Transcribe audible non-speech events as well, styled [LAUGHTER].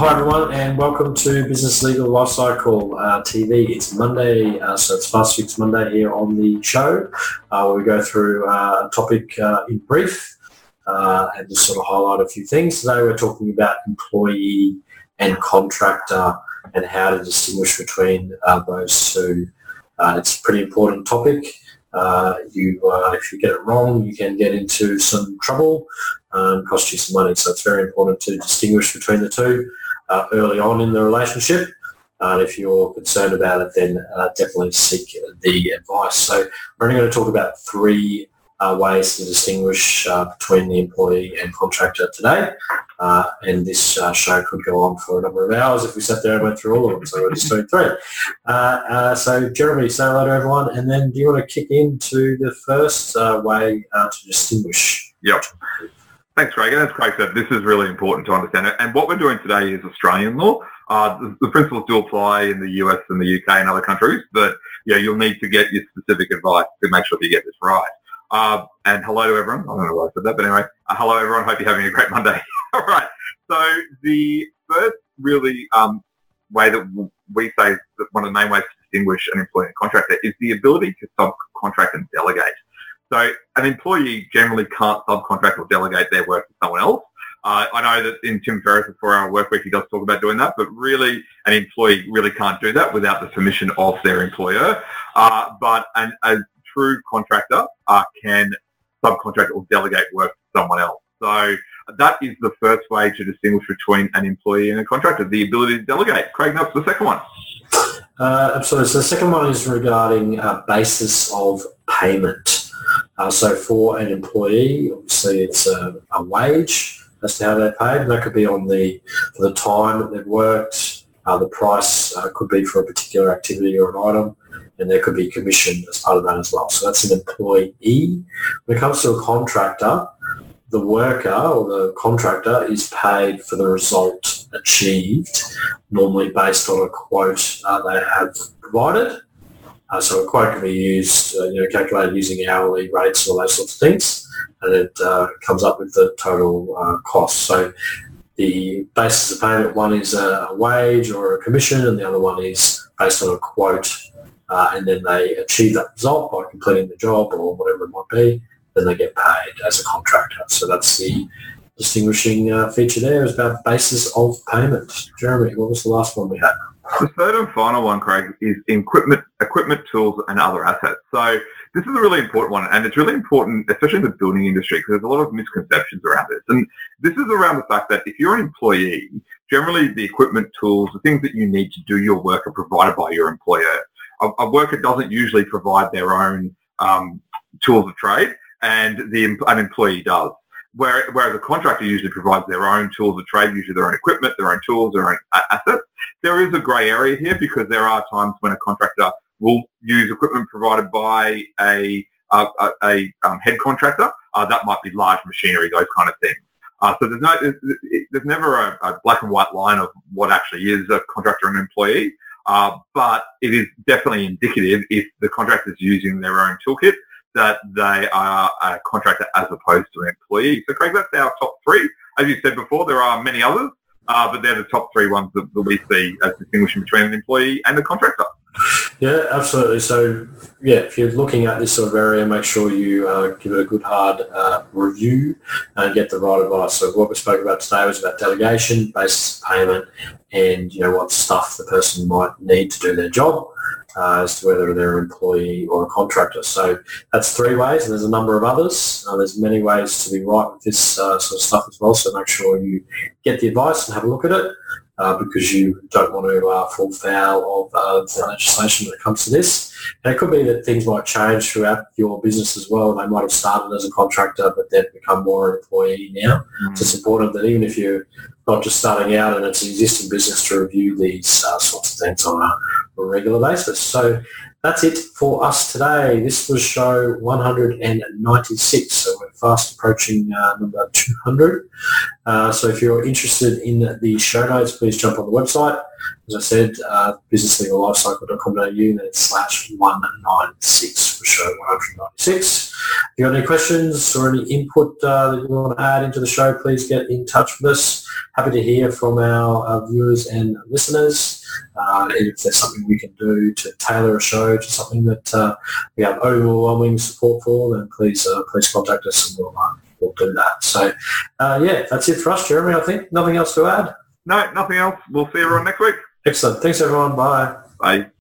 hi everyone, and welcome to Business Legal Lifecycle uh, TV. It's Monday, uh, so it's Fast Fix Monday here on the show, uh, where we go through uh, a topic uh, in brief uh, and just sort of highlight a few things. Today we're talking about employee and contractor and how to distinguish between those two. it's a pretty important topic. you, if you get it wrong, you can get into some trouble um, cost you some money. So it's very important to distinguish between the two uh, early on in the relationship. Uh, if you're concerned about it, then uh, definitely seek the advice. So we're only going to talk about three uh, ways to distinguish uh, between the employee and contractor today. Uh, and this show could go on for a number of hours if we sat there and went through all of them. So we're just doing three. so Jeremy, say hello to everyone. And then do you want to kick into the first way to distinguish? Yep. Thanks, Craig. And as Craig said, this is really important to understand. And what we're doing today is Australian law. Uh, the, the, principles do apply in the US and the UK and other countries, but yeah, you'll need to get your specific advice to make sure that you get this right. Uh, and hello to everyone. I don't know why I said that, but anyway, uh, hello everyone. Hope you're having a great [LAUGHS] Monday. [LAUGHS] All right. So the first really um, way that we say that one of the main ways to distinguish an employee and contractor is the ability to subcontract and delegate. So an employee generally can't subcontract or delegate their work to someone else. Uh, I know that in Tim Ferriss' four-hour work week, he does talk about doing that, but really an employee really can't do that without the permission of their employer. Uh, but an, a true contractor uh, can subcontract or delegate work to someone else. So that is the first way to distinguish between an employee and a contractor, the ability to delegate. Craig, that's the second one. Uh, absolutely. So the second one is regarding uh, basis of payment. Uh, so for an employee, obviously it's a, a, wage as to how they're paid. That could be on the for the time that they've worked. Uh, the price uh, could be for a particular activity or an item, and there could be commission as part of that as well. So that's an employee. When it comes to a contractor, the worker or the contractor is paid for the result achieved, normally based on a quote uh, they have provided. Uh, so a quote can be used, uh, you know, calculated using hourly rates and all those sorts of things, and it uh, comes up with the total uh, cost. So the basis of payment, one is a wage or a commission, and the other one is based on a quote, uh, and then they achieve that result by completing the job or whatever it might be, then they get paid as a contractor. So that's the distinguishing uh, feature there is about basis of payment. Jeremy, what was the last one we had? The third and final one, Craig, is equipment, equipment, tools, and other assets. So this is a really important one, and it's really important, especially in the building industry, because there's a lot of misconceptions around this. And this is around the fact that if you're an employee, generally the equipment, tools, the things that you need to do your work are provided by your employer. A, a worker doesn't usually provide their own um, tools of trade, and the an employee does. whereas a contractor usually provides their own tools of trade, usually their own equipment, their own tools, their own assets. There is a grey area here because there are times when a contractor will use equipment provided by a, a, a um, head contractor. Uh, that might be large machinery, those kind of things. Uh, so there's no, there's never a, a, black and white line of what actually is a contractor and employee, uh, but it is definitely indicative if the contractor is using their own toolkit that they are a contractor as opposed to an employee. So Craig, that's our top three. As you said before, there are many others, uh, but they're the top three ones that, that we see as distinguishing between an employee and a contractor. Yeah, absolutely. So, yeah, if you're looking at this sort of area, make sure you uh, give it a good hard uh, review and get the right advice. So what we spoke about today was about delegation, basis payment, and, you know, what stuff the person might need to do their job uh, as to whether they're an employee or a contractor. So that's three ways, and there's a number of others. Uh, there's many ways to be right with this uh, sort of stuff as well. So make sure you get the advice and have a look at it. Uh, because you don't want to uh, fall foul of uh, the legislation when it comes to this. And it could be that things might change throughout your business as well. They might have started as a contractor, but they've become more an employee now. Mm-hmm. So it's important that even if you're not just starting out and it's an existing business to review these uh, sorts of things on a, a regular basis. So that's it for us today. This was show 196, so we're fast approaching uh, number 200. Uh, so if you're interested in the show notes, please jump on the website. As I said, uh, businesslegalifecycle.com.au slash 196 for show 196. If you have any questions or any input uh, that you want to add into the show, please get in touch with us. Happy to hear from our, our viewers and listeners. Uh, if there's something we can do to tailor a show to something that uh, we have overwhelming support for, then please uh, please contact us and we'll, uh, we'll do that. So, uh, yeah, that's it for us, Jeremy, I think. Nothing else to add? No, nothing else. We'll see everyone next week. Excellent. Thanks, everyone. Bye. Bye.